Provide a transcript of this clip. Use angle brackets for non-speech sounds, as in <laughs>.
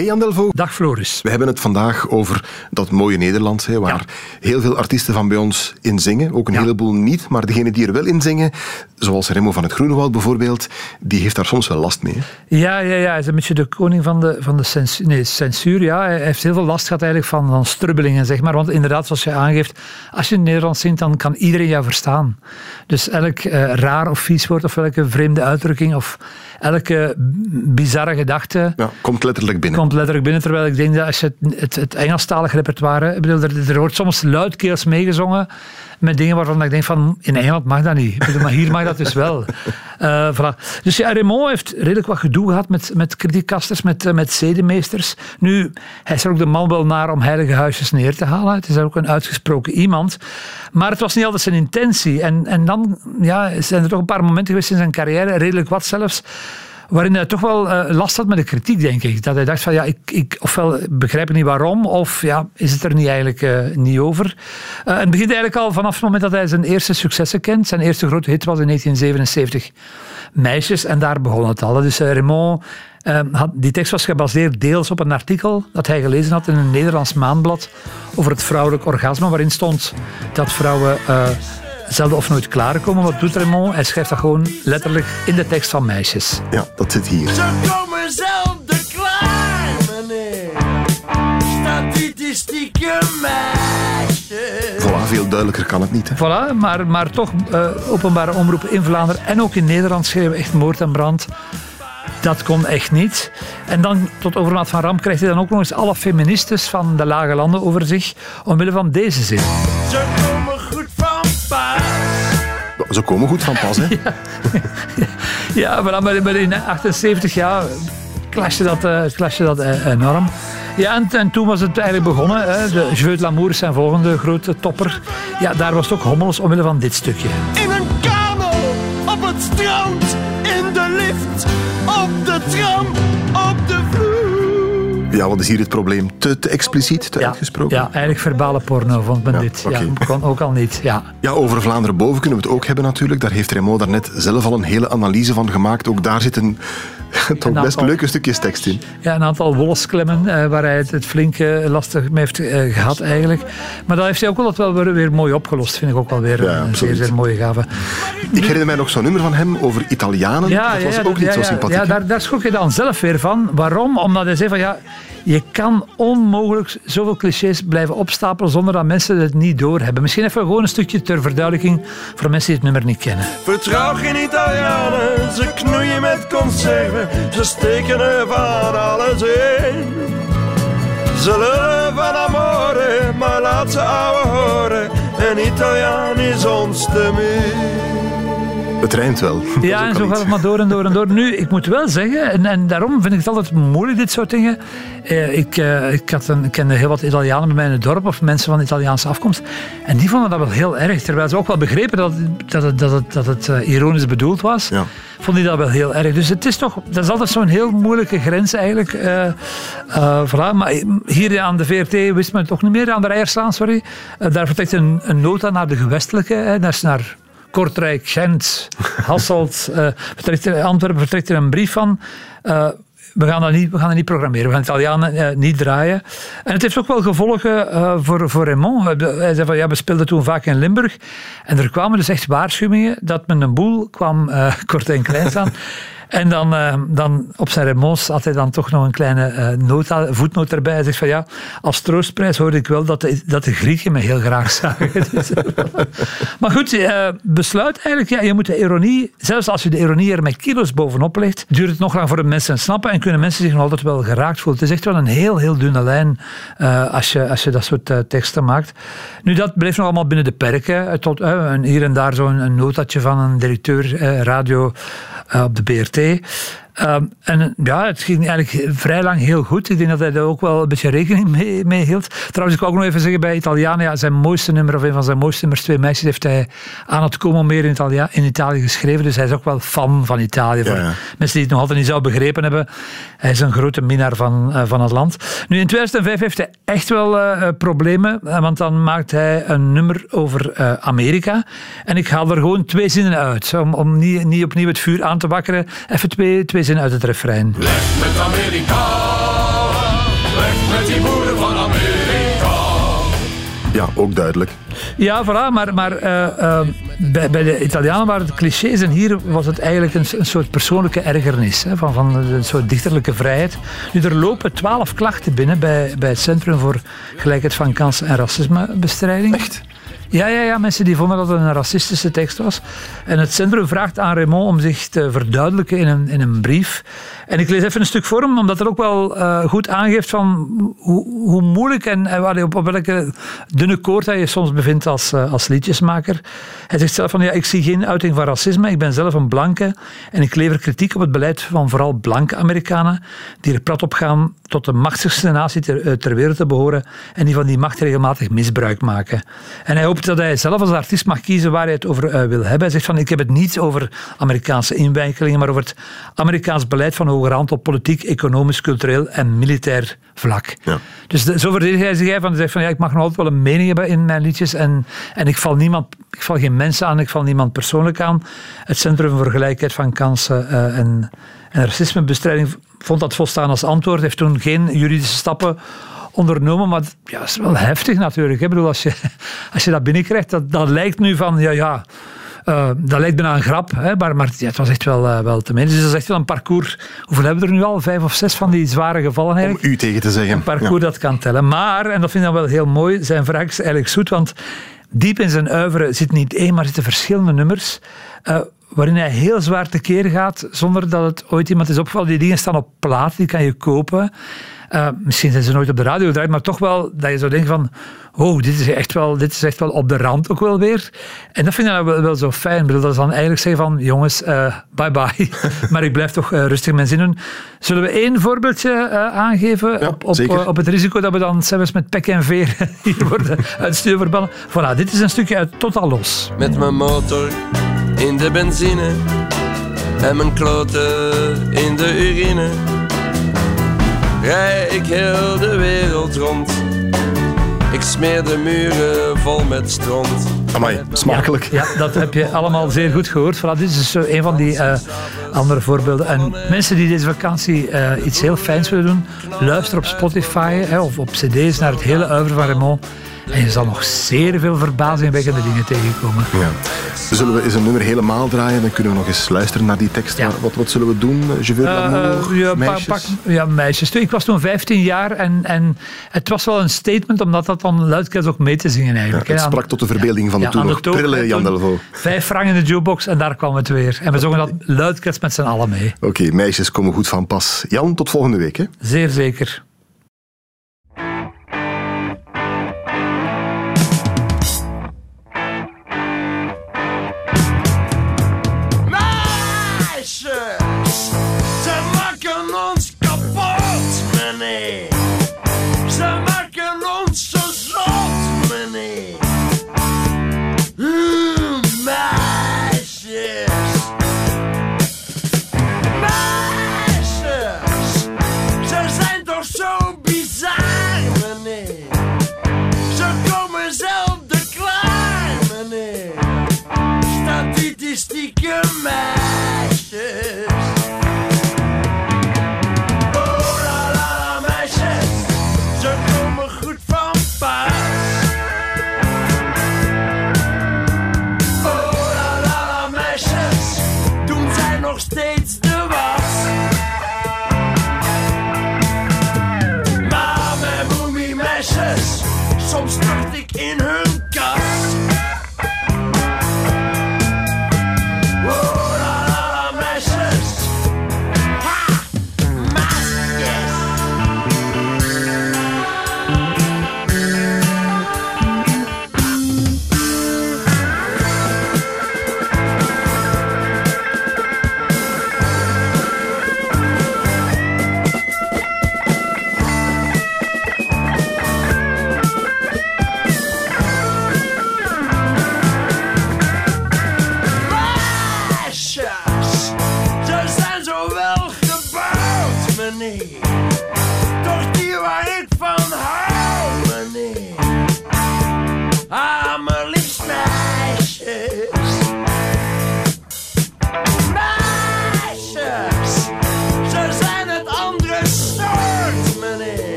Hey Jan Delvo. Dag Floris. We hebben het vandaag over dat mooie Nederland, hè, waar heel veel artiesten van bij ons in zingen. Ook een heleboel niet, maar degene die er wel in zingen, zoals Remo van het Groenewoud bijvoorbeeld, die heeft daar soms wel last mee. Hè? Ja, ja, ja, hij is een beetje de koning van de, van de censuur. Nee, censuur. Ja. Hij heeft heel veel last gehad eigenlijk van, van strubbelingen, zeg maar. Want inderdaad, zoals je aangeeft, als je in Nederland zingt, dan kan iedereen jou verstaan. Dus elk uh, raar of vies woord of elke vreemde uitdrukking of elke bizarre gedachte... Ja, komt letterlijk binnen. Komt letterlijk binnen, terwijl ik denk dat als je het, het, het Engelstalig repertoire... Ik bedoel, er, er wordt soms luidkeels meegezongen met dingen waarvan ik denk van, in Engeland mag dat niet. Bedoel, maar hier mag dat dus wel. Uh, <laughs> voilà. Dus ja, Raymond heeft redelijk wat gedoe gehad met, met met, uh, met zedemeesters. Nu, hij is er ook de man wel naar om heilige huisjes neer te halen. Het is ook een uitgesproken iemand. Maar het was niet altijd zijn intentie. En, en dan ja, zijn er toch een paar momenten geweest in zijn carrière, redelijk wat zelfs, waarin hij toch wel uh, last had met de kritiek, denk ik. Dat hij dacht van, ja, ik, ik ofwel begrijp ik niet waarom, of ja, is het er niet eigenlijk uh, niet over. Uh, het begint eigenlijk al vanaf het moment dat hij zijn eerste successen kent. Zijn eerste grote hit was in 1977 Meisjes, en daar begon het al. Dus Raymond had, die tekst was gebaseerd deels op een artikel dat hij gelezen had in een Nederlands maandblad over het vrouwelijk orgasme, waarin stond dat vrouwen zelden of nooit klaarkomen. Wat doet Raymond? Hij schrijft dat gewoon letterlijk in de tekst van meisjes. Ja, dat zit hier. Ze komen zelden klaar, meneer. Statistieke meisjes. Voilà, veel duidelijker kan het niet. Hè? Voilà, maar, maar toch uh, openbare omroepen in Vlaanderen en ook in Nederland schreeuwen echt moord en brand. Dat kon echt niet. En dan, tot overmaat van ramp, krijgt hij dan ook nog eens alle feministes van de lage landen over zich, omwille van deze zin. Ze komen goed van pas, hè? <laughs> ja, ja maar, in 78 jaar clashte dat, uh, clashte dat enorm. Ja, en, en, toen was het eigenlijk begonnen. Hè. De Jeu de l'amour is zijn volgende grote topper. Ja, daar was het ook hommels omwille van dit stukje. In een kamer, op het strand, in de lift, op de tram, op de vloer. Ja, wat is hier het probleem? Te, te expliciet, te ja, uitgesproken? Ja, eigenlijk verbale porno vond men Ja, dit. Ja, kon ook al niet. Ja. Ja, over Vlaanderen boven kunnen we het ook hebben natuurlijk. Daar heeft Raymond daarnet zelf al een hele analyse van gemaakt. Ook daar zit een <laughs> toch best aantal- leuke stukjes tekst in. Ja, een aantal wolsklemmen eh, waar hij het, het flink lastig mee heeft eh, gehad eigenlijk. Maar dat heeft hij ook wel, wel weer, weer mooi opgelost. Vind ik ook wel weer Ja, een zeer, zeer mooie gave. Ik herinner mij nog zo'n nummer van hem over Italianen. dat was ook dat- niet ja, zo ja. sympathiek. Ja, daar, daar schrok je dan zelf weer van. Waarom? Omdat hij zei van ja, je kan onmogelijk zoveel clichés blijven opstapelen zonder dat mensen het niet doorhebben. Misschien even gewoon een stukje ter verduidelijking voor mensen die het nummer niet kennen. Vertrouw geen Italianen, ze knoeien met conserven, ze steken er van alles in. Ze lullen van amore, maar laat ze ouwe horen, een Italiaan is ons te muur. Het rijmt wel. Ja, <laughs> en zo gaat het maar door en door en door. Nu, ik moet wel zeggen, en, en daarom vind ik het altijd moeilijk, dit soort dingen. Eh, ik, eh, ik, had een, ik kende heel wat Italianen bij mij in het dorp, of mensen van Italiaanse afkomst. En die vonden dat wel heel erg. Terwijl ze ook wel begrepen dat, dat het, dat het, dat het eh, ironisch bedoeld was, Ja. vonden die dat wel heel erg. Dus het is toch, dat is altijd zo'n heel moeilijke grens eigenlijk. voilà. Maar hier aan de VRT wist men het toch niet meer, aan de Rijerslaan, sorry. Daar vertrekt een, een nota naar de gewestelijke, hè, naar Kortrijk, Gent, Hasselt, <laughs> er- Antwerpen vertrekt er een brief van. Eh, we gaan, dat niet, we gaan dat niet programmeren, we gaan Italianen eh, niet draaien. En het heeft ook wel gevolgen voor, voor Raymond. Hij zei van ja, we speelden toen vaak in Limburg. En er kwamen dus echt waarschuwingen dat men een boel kwam <laughs> kort en klein staan. En dan, eh, dan op zijn Raymonds had hij dan toch nog een kleine eh, nota, voetnoot erbij. Hij zegt van ja, als troostprijs hoorde ik wel dat de, dat de Grieken me heel graag zagen. <laughs> Dus, maar goed, eh, besluit eigenlijk, ja, je moet de ironie, zelfs als je de ironie er met kilo's bovenop legt, duurt het nog lang voor de mensen snappen en kunnen mensen zich nog altijd wel geraakt voelen. Het is echt wel een heel, heel dunne lijn eh, als, je, als je dat soort eh, teksten maakt. Nu, dat bleef nog allemaal binnen de perken. eh, Tot, eh, een- hier en daar zo'n notatje van een directeur eh, radio eh, op de BRT. Eh, Ehm, en ja, het ging eigenlijk vrij lang heel goed. Ik denk dat hij daar ook wel een beetje rekening mee, mee hield. Trouwens, ik wil ook nog even zeggen bij Italianen, ja, zijn mooiste nummer, of een van zijn mooiste nummers, Twee Meisjes, heeft hij aan het komen meer in, Italia, in Italië geschreven. Dus hij is ook wel fan van Italië. Voor ja. mensen die het nog altijd niet zouden begrepen hebben. Hij is een grote minnaar van, eh, van het land. Nu, in 2005 heeft hij echt wel eh, eh, problemen, want dan maakt hij een nummer over Amerika. En ik haal er gewoon twee zinnen uit, om, om niet, niet opnieuw het vuur aan te wakkeren. Even twee, twee uit het refrein. Weg met Amerika, weg met die boeren van Amerika. Ja, ook duidelijk. Ja, voilà, maar, maar eh, eh, bij, bij de Italianen waren het clichés en hier was het eigenlijk een, een soort persoonlijke ergernis, hè, van, van een soort dichterlijke vrijheid. Nu, er lopen twaalf klachten binnen bij, bij het Centrum voor Gelijkheid van Kansen en Racismebestrijding. Echt? Ja, ja, ja, mensen die vonden dat het een racistische tekst was. En het centrum vraagt aan Raymond om zich te verduidelijken in een, in een brief. En ik lees even een stuk voor hem, omdat het ook wel eh, goed aangeeft van hoe, hoe moeilijk en, en hij op, op welke dunne koord hij je soms bevindt als, eh, als liedjesmaker. Hij zegt zelf van, ja, ik zie geen uiting van racisme, ik ben zelf een blanke en ik lever kritiek op het beleid van vooral blanke Amerikanen, die er prat op gaan tot de machtigste natie ter, eh, ter wereld te behoren en die van die macht regelmatig misbruik maken. En hij hoopt dat hij zelf als artiest mag kiezen waar hij het over eh, wil hebben. Hij zegt van, ik heb het niet over Amerikaanse inwijkelingen, maar over het Amerikaans beleid van hoger hand op politiek, economisch, cultureel en militair vlak. Ja. Dus de- zo verdedigt hij zich. Van, hij zegt van, ja, ik mag nog altijd wel een mening hebben in mijn liedjes en, en ik, val niemand, ik val geen mensen aan, ik val niemand persoonlijk aan. Het Centrum voor Gelijkheid van Kansen eh, en, en Racismebestrijding vond dat volstaan als antwoord, heeft toen geen juridische stappen ondernomen, maar ja, dat is wel heftig natuurlijk. Ik bedoel, als je, <laughs> als je dat binnenkrijgt, dat, dat lijkt nu van, ja, ja, eh, dat lijkt bijna een grap, hè, maar, maar ja, het was echt wel, eh, wel te menen. Dus dat is echt wel een parcours. Hoeveel hebben we er nu al? Vijf of zes van die zware gevallen Om eigenlijk? u tegen te zeggen. Een parcours dat kan tellen. Maar, en dat vind ik dan wel heel mooi, zijn wraak is eigenlijk zoet, want diep in zijn uiveren zit niet één, maar zitten verschillende nummers. eh, waarin hij heel zwaar tekeer gaat, zonder dat het ooit iemand is opgevallen. Die dingen staan op plaat, die kan je kopen. Eh, misschien zijn ze nooit op de radio gedraaid, maar toch wel dat je zou denken van oh, dit is echt wel, dit is echt wel op de rand ook wel weer. En dat vind ik dan wel, wel zo fijn. Bedoel, dat is dan eigenlijk zeggen van jongens, eh, bye bye. <laughs> maar ik blijf toch eh, rustig mijn zin doen. Zullen we één voorbeeldje eh, aangeven Ja, op, op, op het risico dat we dan zelfs met pek en veer <laughs> hier worden uit stuur verbannen? Voilà, dit is een stukje uit Totaal Los. Met mijn motor in de benzine en mijn kloten in de urine. Rij ik heel de wereld rond. Ik smeer de muren vol met stront. Amai, smakelijk. Ja, dat heb je allemaal zeer goed gehoord. Voilà, dit is dus zo een van die eh, andere voorbeelden. En mensen die deze vakantie eh, iets heel fijns willen doen, luister op Spotify hè, of op cd's naar het hele oeuvre van Raymond. En je zal nog zeer veel verbazingwekkende dingen tegenkomen. Ja. Zullen we eens een nummer helemaal draaien? Dan kunnen we nog eens luisteren naar die tekst. Ja. Wat, wat zullen we doen? Je veux l'amour, Eh, ja, meisjes? pak, ja, meisjes. Ik was toen 15 jaar en, en het was wel een statement omdat dat dan luidkeels ook mee te zingen eigenlijk. Ja, het sprak tot de verbeelding van de ja, toen nog prille Jan Delvaux. Vijf frank in de jukebox en daar kwam het weer. En we zongen dat luidkeels met z'n allen mee. Oké, meisjes komen goed van pas. Jan, tot volgende week. Hè? Zeer zeker.